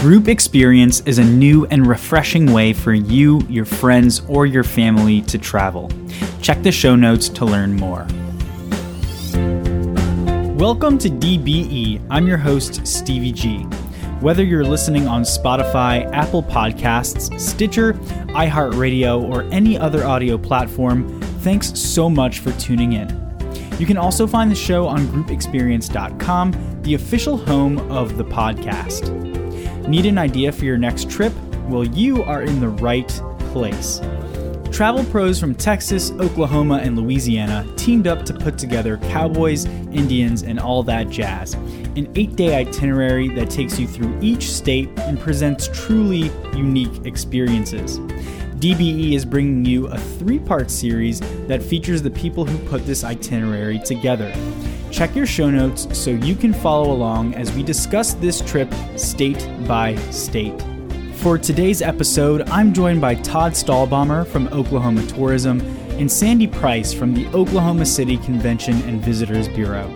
Group Experience is a new and refreshing way for you, your friends, or your family to travel. Check the show notes to learn more. Welcome to DBE. I'm your host, Stevie G. Whether you're listening on Spotify, Apple Podcasts, Stitcher, iHeartRadio, or any other audio platform, thanks so much for tuning in. You can also find the show on groupexperience.com, the official home of the podcast. Need an idea for your next trip? Well, you are in the right place. Travel pros from Texas, Oklahoma, and Louisiana teamed up to put together Cowboys, Indians, and all that jazz. An eight day itinerary that takes you through each state and presents truly unique experiences. DBE is bringing you a three part series that features the people who put this itinerary together. Check your show notes so you can follow along as we discuss this trip state by state. For today's episode, I'm joined by Todd Stallbaumer from Oklahoma Tourism and Sandy Price from the Oklahoma City Convention and Visitors Bureau.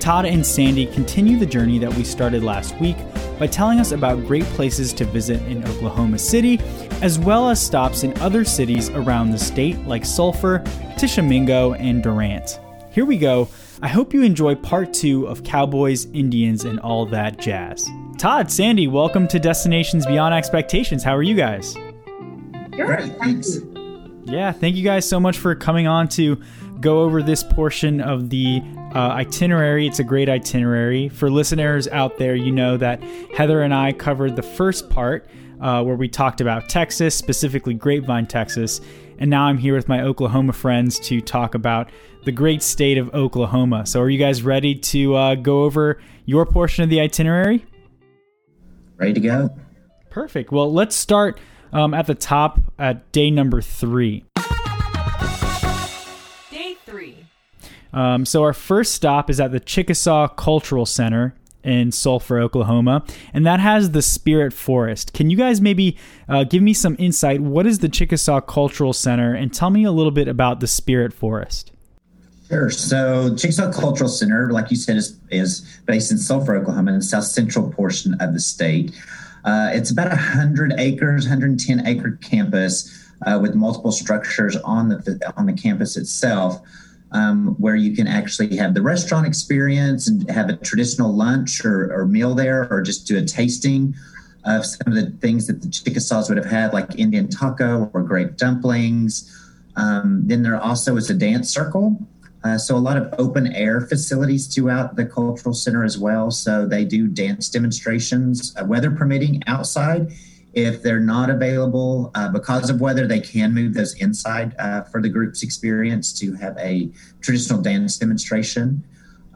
Todd and Sandy continue the journey that we started last week by telling us about great places to visit in Oklahoma City, as well as stops in other cities around the state like Sulphur, Tishomingo, and Durant. Here we go I hope you enjoy part two of Cowboys, Indians, and all that jazz. Todd, Sandy, welcome to Destinations Beyond Expectations. How are you guys? Great, thanks. Yeah, thank you guys so much for coming on to go over this portion of the uh, itinerary. It's a great itinerary. For listeners out there, you know that Heather and I covered the first part uh, where we talked about Texas, specifically Grapevine, Texas. And now I'm here with my Oklahoma friends to talk about the great state of Oklahoma. So, are you guys ready to uh, go over your portion of the itinerary? Ready to go. Perfect. Well, let's start um, at the top at day number three. Day three. Um, so, our first stop is at the Chickasaw Cultural Center in Sulphur, Oklahoma, and that has the Spirit Forest. Can you guys maybe uh, give me some insight? What is the Chickasaw Cultural Center, and tell me a little bit about the Spirit Forest? Sure. So Chickasaw Cultural Center, like you said, is, is based in Sulphur, Oklahoma, in the south central portion of the state. Uh, it's about a 100 acres, 110 acre campus uh, with multiple structures on the on the campus itself um, where you can actually have the restaurant experience and have a traditional lunch or, or, meal there, or just do a tasting of some of the things that the Chickasaws would have had, like Indian taco or grape dumplings. Um, then there also is a dance circle. Uh, so a lot of open air facilities throughout the cultural center as well. So they do dance demonstrations, uh, weather permitting, outside if they're not available uh, because of weather, they can move those inside uh, for the group's experience to have a traditional dance demonstration.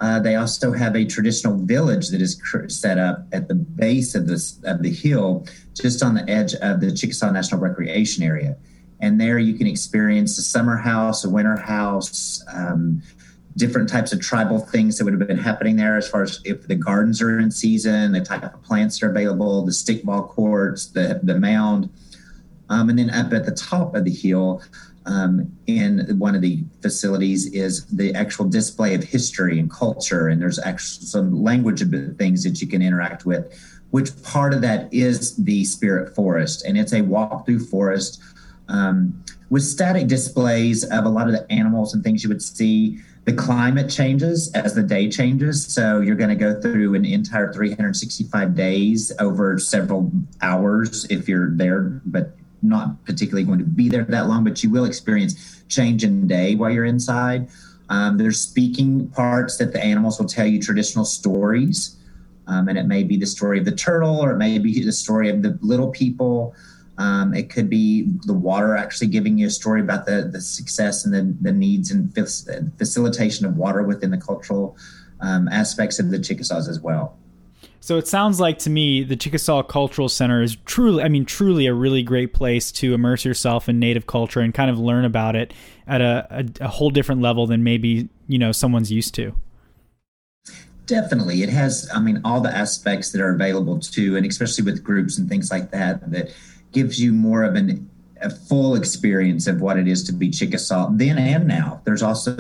Uh, they also have a traditional village that is set up at the base of this of the hill, just on the edge of the Chickasaw National Recreation Area. And there you can experience a summer house, a winter house, um, different types of tribal things that would have been happening there as far as if the gardens are in season, the type of plants are available, the stickball courts, the, the mound. Um, and then up at the top of the hill, um, in one of the facilities is the actual display of history and culture. And there's actually some language of things that you can interact with, which part of that is the spirit forest. And it's a walk through forest um, with static displays of a lot of the animals and things you would see the climate changes as the day changes. So you're going to go through an entire 365 days over several hours if you're there, but not particularly going to be there that long, but you will experience change in day while you're inside. Um, there's speaking parts that the animals will tell you traditional stories. Um, and it may be the story of the turtle, or it may be the story of the little people. Um, it could be the water actually giving you a story about the, the success and the, the needs and facilitation of water within the cultural um, aspects of the Chickasaws as well. So it sounds like to me the Chickasaw Cultural Center is truly, I mean, truly a really great place to immerse yourself in Native culture and kind of learn about it at a, a, a whole different level than maybe you know someone's used to. Definitely, it has. I mean, all the aspects that are available to, and especially with groups and things like that, that gives you more of an a full experience of what it is to be Chickasaw then and now. There's also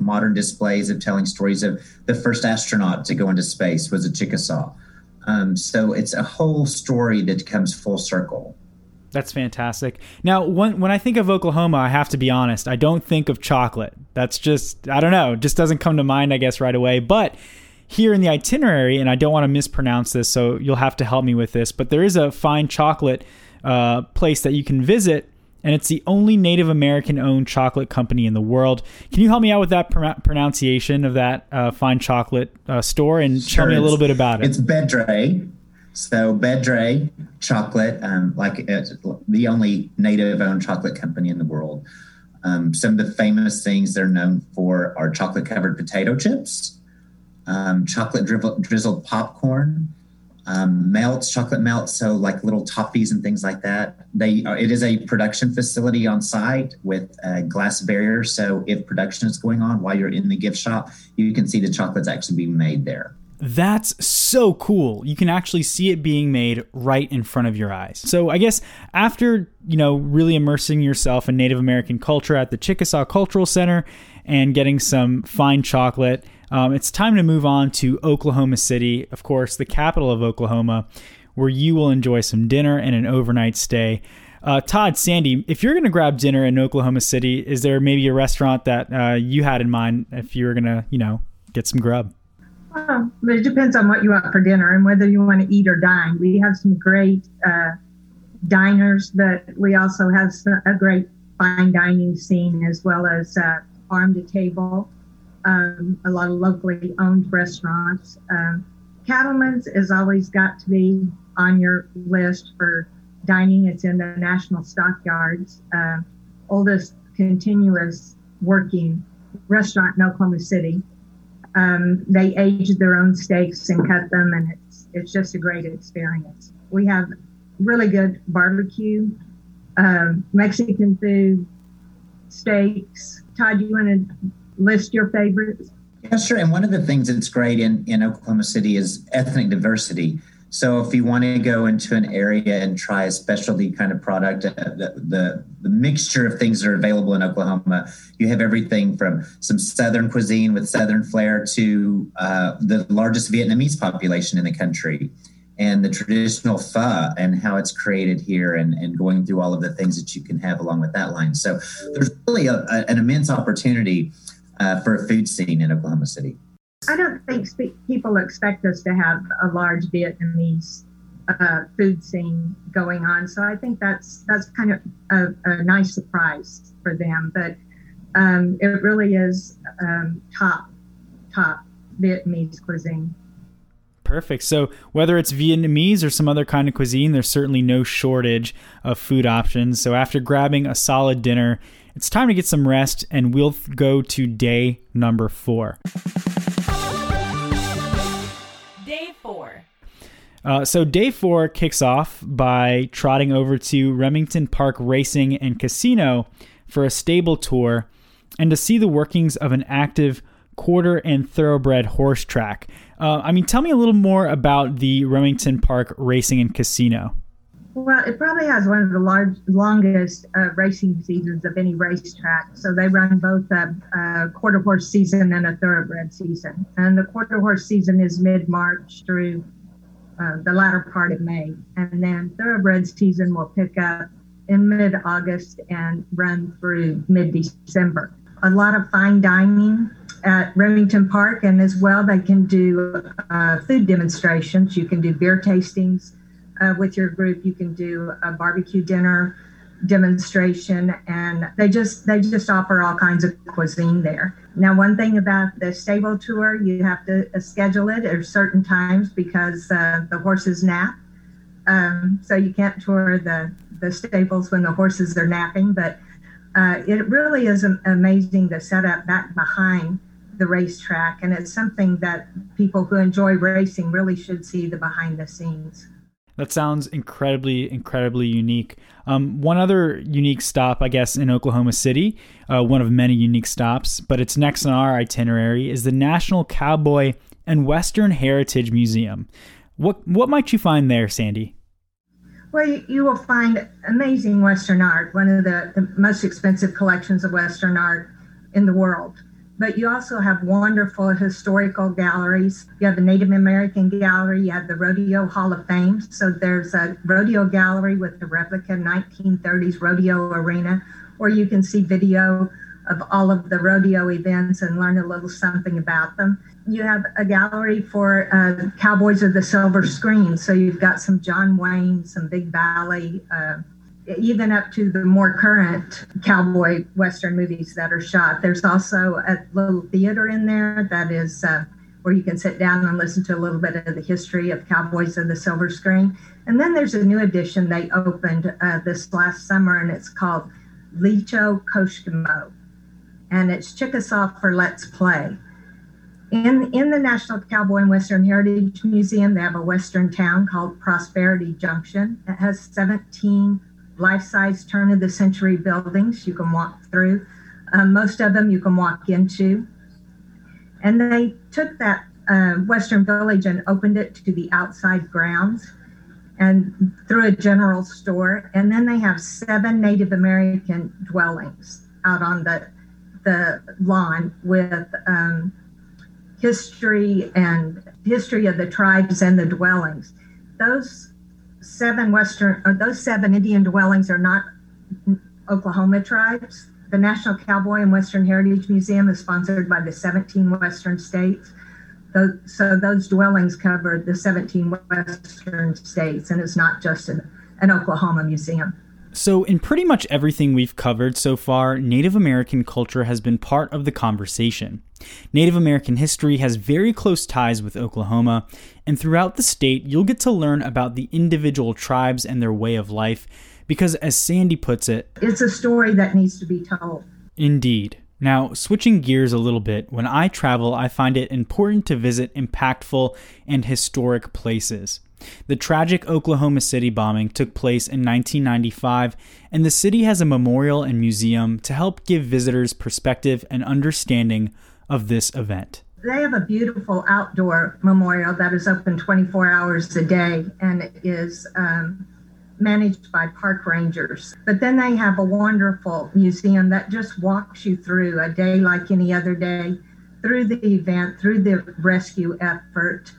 modern displays of telling stories of the first astronaut to go into space was a Chickasaw. Um, so it's a whole story that comes full circle. That's fantastic. Now, when when I think of Oklahoma, I have to be honest. I don't think of chocolate. That's just I don't know. Just doesn't come to mind, I guess, right away. But here in the itinerary, and I don't want to mispronounce this, so you'll have to help me with this. But there is a fine chocolate uh, place that you can visit, and it's the only Native American owned chocolate company in the world. Can you help me out with that pr- pronunciation of that uh, fine chocolate uh, store and sure, tell me a little bit about it? It's Bedre. So Bedre chocolate, um, like it's the only native owned chocolate company in the world. Um, some of the famous things they're known for are chocolate covered potato chips, um, chocolate drizzled popcorn, um, melts, chocolate melts, so like little toffees and things like that. They it is a production facility on site with a glass barrier, so if production is going on while you're in the gift shop, you can see the chocolates actually being made there. That's so cool. You can actually see it being made right in front of your eyes. So I guess after, you know, really immersing yourself in Native American culture at the Chickasaw Cultural Center and getting some fine chocolate, um, it's time to move on to Oklahoma City, of course, the capital of Oklahoma, where you will enjoy some dinner and an overnight stay. Uh, Todd, Sandy, if you're going to grab dinner in Oklahoma City, is there maybe a restaurant that uh, you had in mind if you were going to, you know, get some grub? Well, it depends on what you want for dinner and whether you want to eat or dine. We have some great uh, diners, but we also have a great fine dining scene as well as uh, farm to table. Um, a lot of locally owned restaurants. Um, Cattleman's has always got to be on your list for dining. It's in the National Stockyards, uh, oldest continuous working restaurant in Oklahoma City. Um, they age their own steaks and cut them, and it's it's just a great experience. We have really good barbecue, um, Mexican food, steaks. Todd, do you want to list your favorites? Yeah, sure. And one of the things that's great in, in Oklahoma City is ethnic diversity. So if you want to go into an area and try a specialty kind of product, uh, the, the, the mixture of things that are available in Oklahoma, you have everything from some Southern cuisine with Southern flair to uh, the largest Vietnamese population in the country and the traditional pho and how it's created here and, and going through all of the things that you can have along with that line. So there's really a, a, an immense opportunity uh, for a food scene in Oklahoma City. I don't think people expect us to have a large Vietnamese uh, food scene going on. So I think that's that's kind of a, a nice surprise for them. But um, it really is um, top top Vietnamese cuisine. Perfect. So whether it's Vietnamese or some other kind of cuisine, there's certainly no shortage of food options. So after grabbing a solid dinner, it's time to get some rest, and we'll go to day number four. Day Uh, so day four kicks off by trotting over to Remington Park Racing and Casino for a stable tour and to see the workings of an active quarter and thoroughbred horse track. Uh, I mean, tell me a little more about the Remington Park Racing and Casino. Well, it probably has one of the large, longest uh, racing seasons of any racetrack. So they run both a, a, quarter horse season and a thoroughbred season. And the quarter horse season is mid March through uh, the latter part of May. And then thoroughbred season will pick up in mid August and run through mid December. A lot of fine dining at Remington Park, and as well, they can do uh, food demonstrations. You can do beer tastings uh, with your group. You can do a barbecue dinner demonstration, and they just they just offer all kinds of cuisine there. Now, one thing about the stable tour, you have to uh, schedule it at certain times because uh, the horses nap. Um, so you can't tour the, the stables when the horses are napping. But uh, it really is amazing the setup back behind the racetrack. And it's something that people who enjoy racing really should see the behind the scenes. That sounds incredibly, incredibly unique. Um, one other unique stop, I guess, in Oklahoma City, uh, one of many unique stops, but it's next on our itinerary, is the National Cowboy and Western Heritage Museum. What what might you find there, Sandy? Well, you, will find amazing Western art, one of the, the most expensive collections of Western art in the world. But you also have wonderful historical galleries. You have the Native American Gallery, you have the Rodeo Hall of Fame. So there's a rodeo gallery with the replica 1930s rodeo arena, or you can see video of all of the rodeo events and learn a little something about them. You have a gallery for uh, Cowboys of the Silver Screen. So you've got some John Wayne, some Big Valley. Uh, even up to the more current cowboy western movies that are shot. There's also a little theater in there that is uh, where you can sit down and listen to a little bit of the history of Cowboys of the Silver Screen. And then there's a new edition they opened uh, this last summer, and it's called Licho Koshkimo, and it's Chickasaw for Let's Play. In, in the National Cowboy and Western Heritage Museum, they have a Western town called Prosperity Junction. It has 17 life size turn of the century buildings you can walk through. Um, most of them you can walk into. And they took that uh, Western Village and opened it to the outside grounds and through a general store. And then they have seven Native American dwellings out on the, the lawn with um, history and history of the tribes and the dwellings. Those seven Western, or those seven Indian dwellings are not Oklahoma tribes. The National Cowboy and Western Heritage Museum is sponsored by the 17 Western states. So those dwellings cover the 17 Western states, and it's not just an, an Oklahoma museum. So, in pretty much everything we've covered so far, Native American culture has been part of the conversation. Native American history has very close ties with Oklahoma, and throughout the state, you'll get to learn about the individual tribes and their way of life, because as Sandy puts it, it's a story that needs to be told. Indeed. Now, switching gears a little bit, when I travel, I find it important to visit impactful and historic places. The tragic Oklahoma City bombing took place in 1995, and the city has a memorial and museum to help give visitors perspective and understanding of this event. They have a beautiful outdoor memorial that is open 24 hours a day and is um, managed by park rangers. But then they have a wonderful museum that just walks you through a day like any other day, through the event, through the rescue effort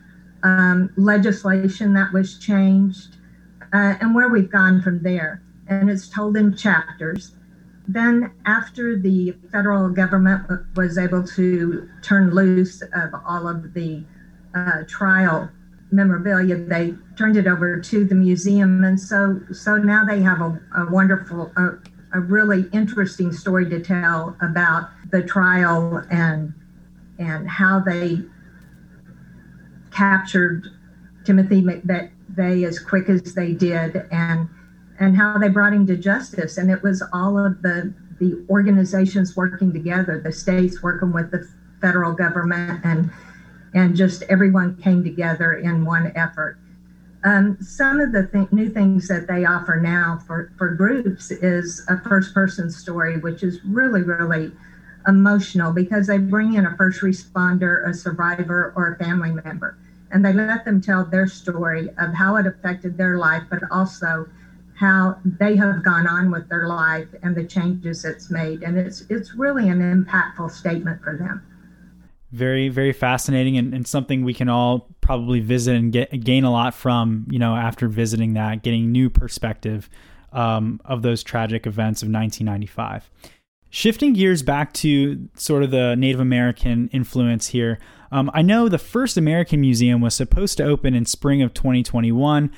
um, legislation that was changed, uh, and where we've gone from there. And it's told in chapters. Then, after the federal government was able to turn loose of all of the uh, trial memorabilia, they turned it over to the museum, and so so now they have a, a wonderful, a, a really interesting story to tell about the trial and and how they captured Timothy McVeigh as quick as they did and and how they brought him to justice. And it was all of the the organizations working together, the states working with the federal government, and and just everyone came together in one effort. Um, some of the th- new things that they offer now for, for groups is a first person story, which is really, really emotional because they bring in a first responder, a survivor, or a family member and they let them tell their story of how it affected their life, but also how they have gone on with their life and the changes it's made. And it's it's really an impactful statement for them. Very, very fascinating and, and something we can all probably visit and get gain a lot from, you know, after visiting that, getting new perspective um, of those tragic events of 1995. Shifting gears back to sort of the Native American influence here, um, I know the first American museum was supposed to open in spring of 2021.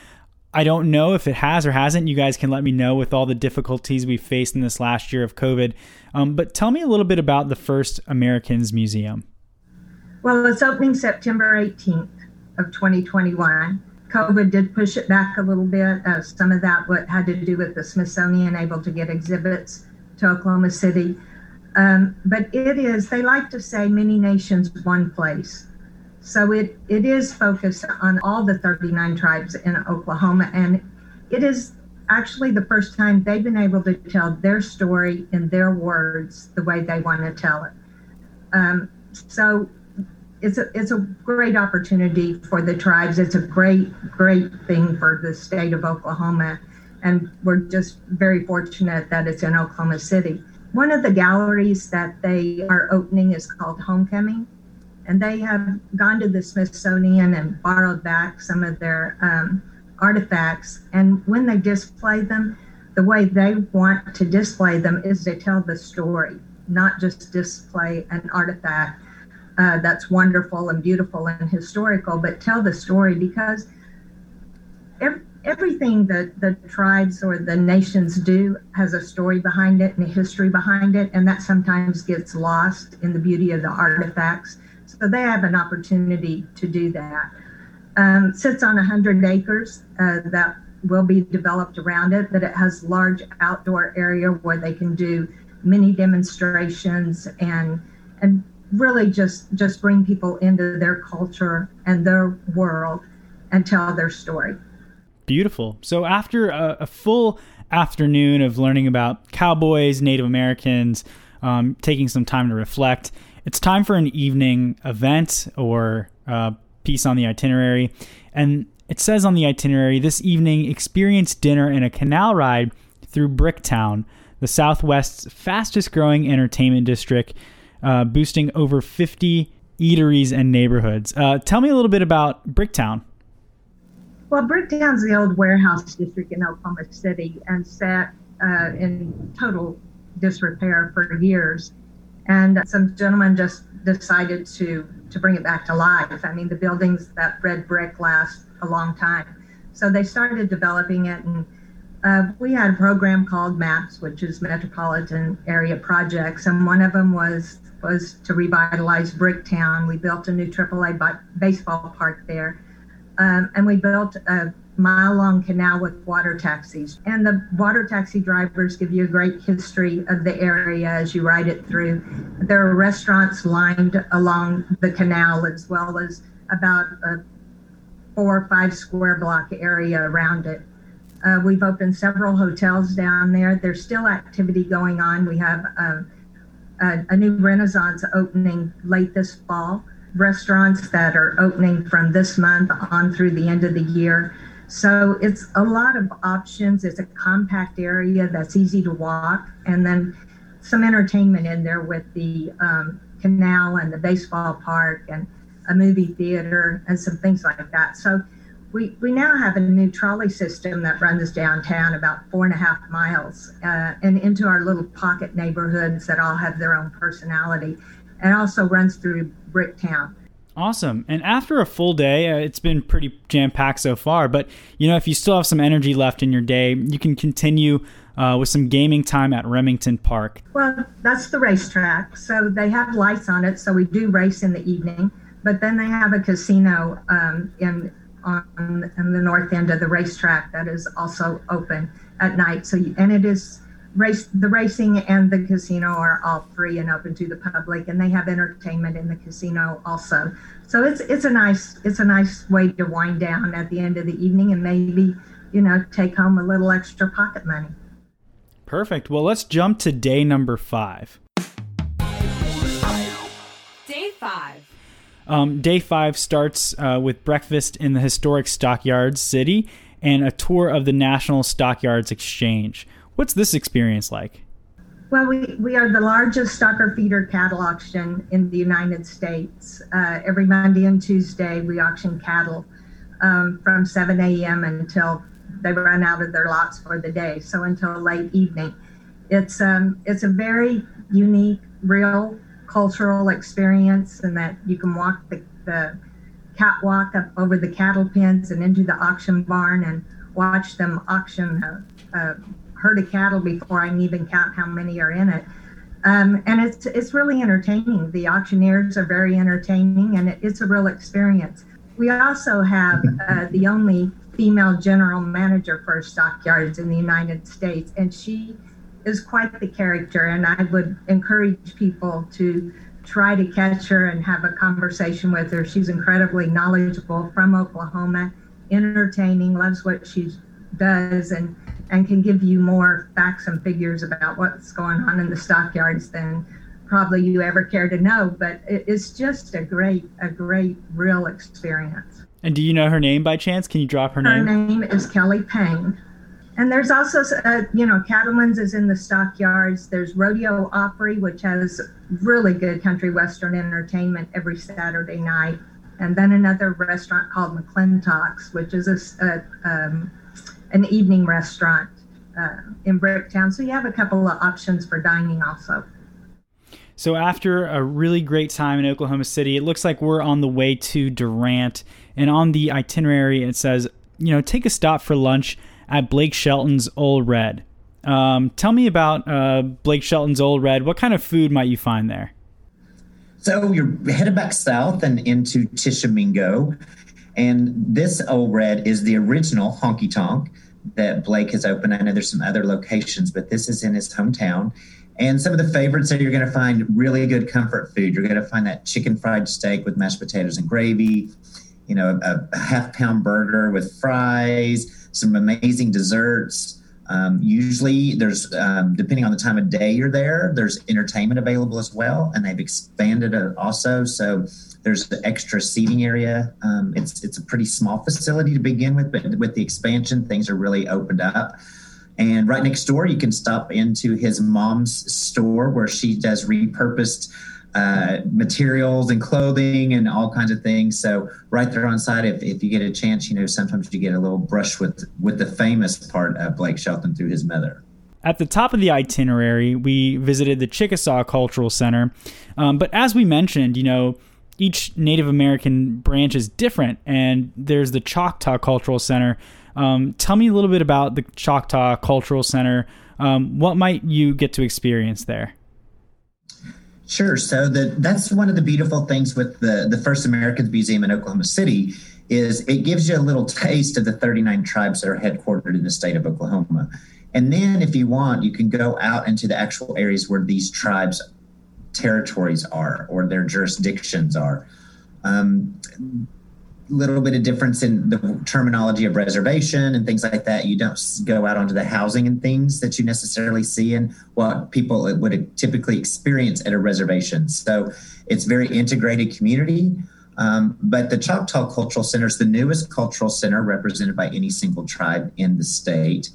I don't know if it has or hasn't. You guys can let me know with all the difficulties we faced in this last year of COVID. Um, but tell me a little bit about the first Americans Museum. Well, it's opening September 18th of 2021. COVID did push it back a little bit. Uh, some of that what had to do with the Smithsonian able to get exhibits to Oklahoma City. Um, but it is, they like to say many nations, one place. So it, it is focused on all the 39 tribes in Oklahoma. And it is actually the first time they've been able to tell their story in their words the way they want to tell it. Um, so it's a, it's a great opportunity for the tribes. It's a great, great thing for the state of Oklahoma. And we're just very fortunate that it's in Oklahoma City one of the galleries that they are opening is called Homecoming, and they have gone to the Smithsonian and borrowed back some of their um, artifacts. And when they display them, the way they want to display them is to tell the story, not just display an artifact uh, that's wonderful and beautiful and historical, but tell the story because every, everything that the tribes or the nations do has a story behind it and a history behind it, and that sometimes gets lost in the beauty of the artifacts. So they have an opportunity to do that. Um, sits on 100 acres uh, that will be developed around it, but it has large outdoor area where they can do many demonstrations and and really just just bring people into their culture and their world and tell their story. Beautiful. So after a, a full afternoon of learning about cowboys, Native Americans, um, taking some time to reflect, it's time for an evening event or uh, piece on the itinerary. And it says on the itinerary this evening, experience dinner and a canal ride through Bricktown, the Southwest's fastest growing entertainment district uh, boosting over 50 eateries and neighborhoods. Uh, tell me a little bit about Bricktown. Well, Bricktown's the old warehouse district in Oklahoma City and sat uh, in total disrepair for years. And some gentlemen just decided to to bring it back to life. I mean, the buildings that red brick last a long time, so they started developing it and uh, we had a program called MAPS, which is Metropolitan Area Projects, and one of them was was to revitalize Bricktown. We built a new AAA baseball park there, um, and we built a mile-long canal with water taxis. And the water taxi drivers give you a great history of the area as you ride it through. There are restaurants lined along the canal, as well as about a four or five square block area around it. Uh, we've opened several hotels down there. There's still activity going on. We have uh, a, a, new Renaissance opening late this fall, restaurants that are opening from this month on through the end of the year. So it's a lot of options. It's a compact area that's easy to walk, and then some entertainment in there with the um, canal and the baseball park and a movie theater and some things like that. So we, we now have a new trolley system that runs downtown about four and a half miles uh, and into our little pocket neighborhoods that all have their own personality and also runs through Bricktown. Awesome. And after a full day, uh, it's been pretty jam packed so far. But, you know, if you still have some energy left in your day, you can continue uh, with some gaming time at Remington Park. Well, that's the racetrack. So they have lights on it. So we do race in the evening. But then they have a casino um, in on, on the north end of the racetrack that is also open at night. So, you, and it is race the racing and the casino are all free and open to the public, and they have entertainment in the casino also. So it's it's a nice it's a nice way to wind down at the end of the evening and maybe you know take home a little extra pocket money. Perfect. Well, let's jump to day number five. Day five. Um, day five starts uh, with breakfast in the historic Stockyards City and a tour of the National Stockyards Exchange. What's this experience like? Well, we, we are the largest stocker feeder cattle auction in the United States. Uh, every Monday and Tuesday, we auction cattle um, from 7 a.m. until they run out of their lots for the day, so until late evening. It's um, it's a very unique, real cultural experience and that you can walk the, the catwalk up over the cattle pens and into the auction barn and watch them auction a, a herd of cattle before I can even count how many are in it. Um, and it's it's really entertaining. The auctioneers are very entertaining, and it, it's a real experience. We also have uh, the only female general manager for stockyards in the United States, and she is quite the character, and I would encourage people to try to catch her and have a conversation with her. She's incredibly knowledgeable from Oklahoma, entertaining, loves what she does, and and can give you more facts and figures about what's going on in the stockyards than probably you ever care to know. But it's just a great, a great, real experience. And do you know her name by chance? Can you drop her name? Her name is Kelly Payne And there's also, uh, you know, Cattleman's is in the stockyards. There's Rodeo Opry, which has really good country western entertainment every Saturday night. And then another restaurant called McClintock's, which is a, a um, an evening restaurant uh, in Bricktown. So you have a couple of options for dining also. So after a really great time in Oklahoma City, it looks like we're on the way to Durant. And on the itinerary, it says, you know, take a stop for lunch at Blake Shelton's Ole Red. Um, tell me about uh, Blake Shelton's Ole Red. What kind of food might you find there? So you're headed back south and into Tishomingo. And this Ole Red is the original honky tonk that Blake has opened. I know there's some other locations, but this is in his hometown. And some of the favorites that you're going to find really good comfort food. You're going to find that chicken fried steak with mashed potatoes and gravy, you know, a, a half pound burger with fries, some amazing desserts. Um, usually, there's um, depending on the time of day you're there, there's entertainment available as well, and they've expanded it also. So there's the extra seating area. Um, it's it's a pretty small facility to begin with, but with the expansion, things are really opened up. And right next door, you can stop into his mom's store where she does repurposed uh, materials and clothing and all kinds of things. So right there on site, if, if you get a chance, you know, sometimes you get a little brush with with the famous part of Blake Shelton through his mother. At the top of the itinerary, we visited the Chickasaw Cultural Center. Um, but as we mentioned, you know, each Native American branch is different, and there's the Choctaw Cultural Center. Um, tell me a little bit about the Choctaw Cultural Center. Um, what might you get to experience there? Sure. So the, that's one of the beautiful things with the, the First Americans Museum in Oklahoma City is it gives you a little taste of the 39 tribes that are headquartered in the state of Oklahoma. And then if you want, you can go out into the actual areas where these tribes territories are or their jurisdictions are. Um, little bit of difference in the terminology of reservation and things like that. You don't go out onto the housing and things that you necessarily see and what people would typically experience at a reservation. So it's very integrated community. Um, but the Choctaw Cultural Center is the newest cultural center represented by any single tribe in the state.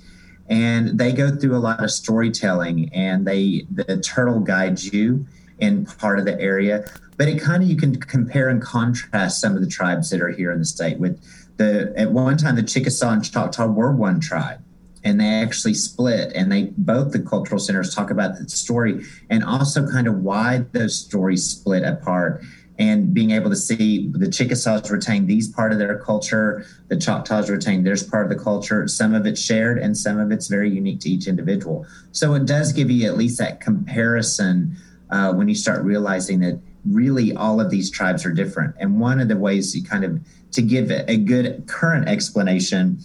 And they go through a lot of storytelling and they the turtle guides you in part of the area. But it kind of you can compare and contrast some of the tribes that are here in the state. With the at one time the Chickasaw and Choctaw were one tribe, and they actually split. And they both the cultural centers talk about the story and also kind of why those stories split apart. And being able to see the Chickasaws retain these part of their culture, the Choctaws retain theirs part of the culture. Some of it's shared, and some of it's very unique to each individual. So it does give you at least that comparison uh, when you start realizing that really all of these tribes are different. And one of the ways you kind of to give a good current explanation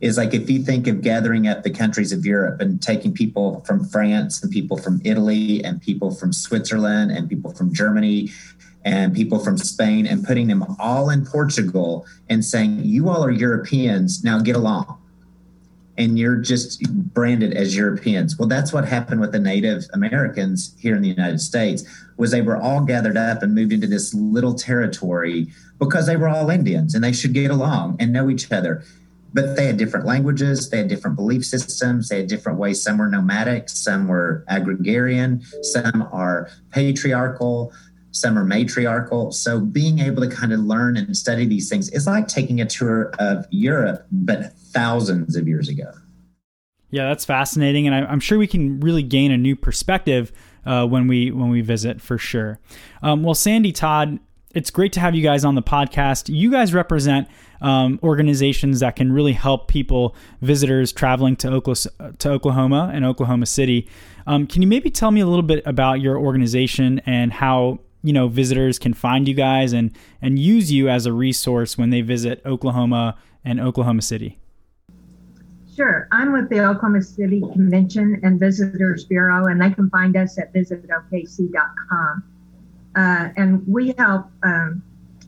is like if you think of gathering up the countries of Europe and taking people from France and people from Italy and people from Switzerland and people from Germany and people from Spain and putting them all in Portugal and saying, You all are Europeans, now get along and you're just branded as Europeans. Well, that's what happened with the Native Americans here in the United States was they were all gathered up and moved into this little territory because they were all Indians and they should get along and know each other. But they had different languages, they had different belief systems, they had different ways. Some were nomadic, some were agrarian, some are patriarchal, some are matriarchal. So being able to kind of learn and study these things is like taking a tour of Europe, but thousands of years ago. Yeah, that's fascinating, and I, am sure we can really gain a new perspective uh, when we when we visit for sure. Um, well, Sandy Todd, it's great to have you guys on the podcast. You guys represent um, organizations that can really help people, visitors traveling to Oklahoma, to Oklahoma and Oklahoma City. Um, can you maybe tell me a little bit about your organization and how you know visitors can find you guys and and use you as a resource when they visit Oklahoma and Oklahoma City? Sure. I'm with the Oklahoma City Convention and Visitors Bureau, and they can find us at visitokc.com. Uh, and we help um,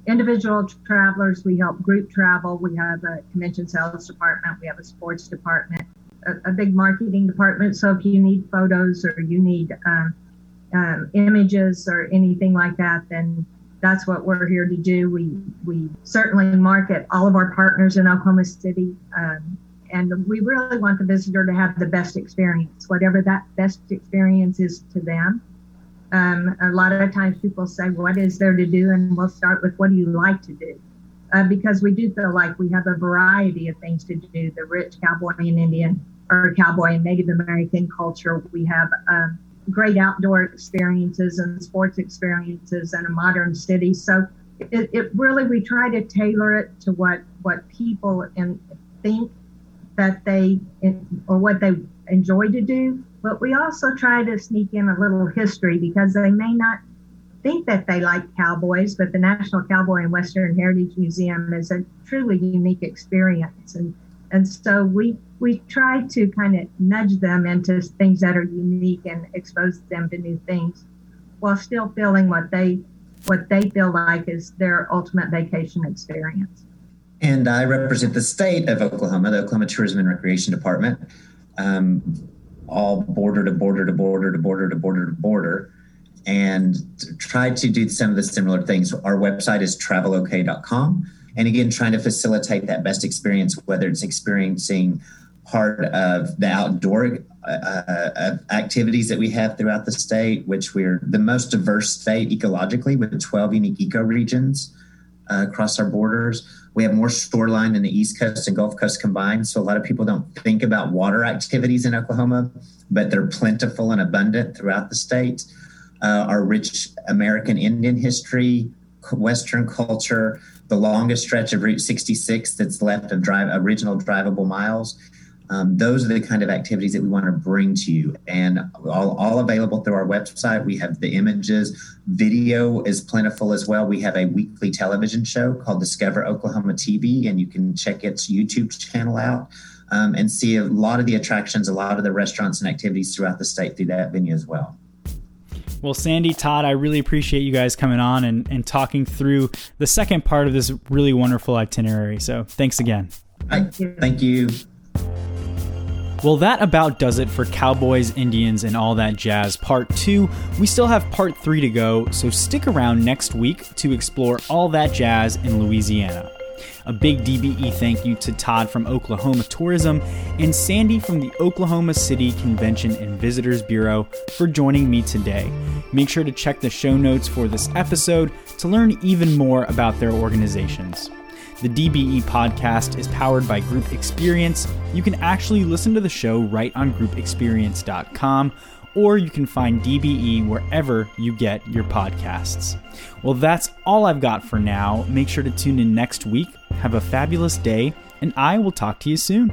individual travelers, we help group travel, we have a convention sales department, we have a sports department, a, a big marketing department. So if you need photos or you need um, um, images or anything like that, then that's what we're here to do. We we certainly market all of our partners in Oklahoma City. Um, and we really want the visitor to have the best experience, whatever that best experience is to them. Um, a lot of times people say, What is there to do? And we'll start with, What do you like to do? Uh, because we do feel like we have a variety of things to do the rich cowboy and Indian or cowboy and Native American culture. We have um, great outdoor experiences and sports experiences and a modern city. So it, it really, we try to tailor it to what, what people in, think that they, or what they enjoy to do but we also try to sneak in a little history because they may not think that they like cowboys, but the National Cowboy and Western Heritage Museum is a truly unique experience. And and so we we try to kind of nudge them into things that are unique and expose them to new things while still feeling what they what they feel like is their ultimate vacation experience. And I represent the state of Oklahoma, the Oklahoma Tourism and Recreation Department. Um, all border to border to border to border to border to border and try to do some of the similar things. Our website is travelok.com. And again, trying to facilitate that best experience, whether it's experiencing part of the outdoor uh, uh, activities that we have throughout the state, which we're the most diverse state ecologically with 12 unique ecoregions uh, across our borders. We have more shoreline in the East Coast and Gulf Coast combined. So a lot of people don't think about water activities in Oklahoma, but they're plentiful and abundant throughout the state. Uh, our rich American Indian history, Western culture, the longest stretch of Route 66 that's left of drive original drivable miles um, those are the kind of activities that we want to bring to you and all, all available through our website we have the images video is plentiful as well we have a weekly television show called discover oklahoma tv and you can check its youtube channel out um, and see a lot of the attractions a lot of the restaurants and activities throughout the state through that venue as well well, Sandy, Todd, I really appreciate you guys coming on and, and talking through the second part of this really wonderful itinerary. So thanks again. Thank you. Thank you. Well, that about does it for Cowboys, Indians, and all that jazz part two. We still have part three to go, so stick around next week to explore all that jazz in Louisiana. A big DBE thank you to Todd from Oklahoma Tourism and Sandy from the Oklahoma City Convention and Visitors Bureau for joining me today. Make sure to check the show notes for this episode to learn even more about their organizations. The DBE podcast is powered by Group Experience. You can actually listen to the show right on groupexperience.com, or you can find DBE wherever you get your podcasts. Well, that's all I've got for now. Make sure to tune in next week. Have a fabulous day, and I will talk to you soon.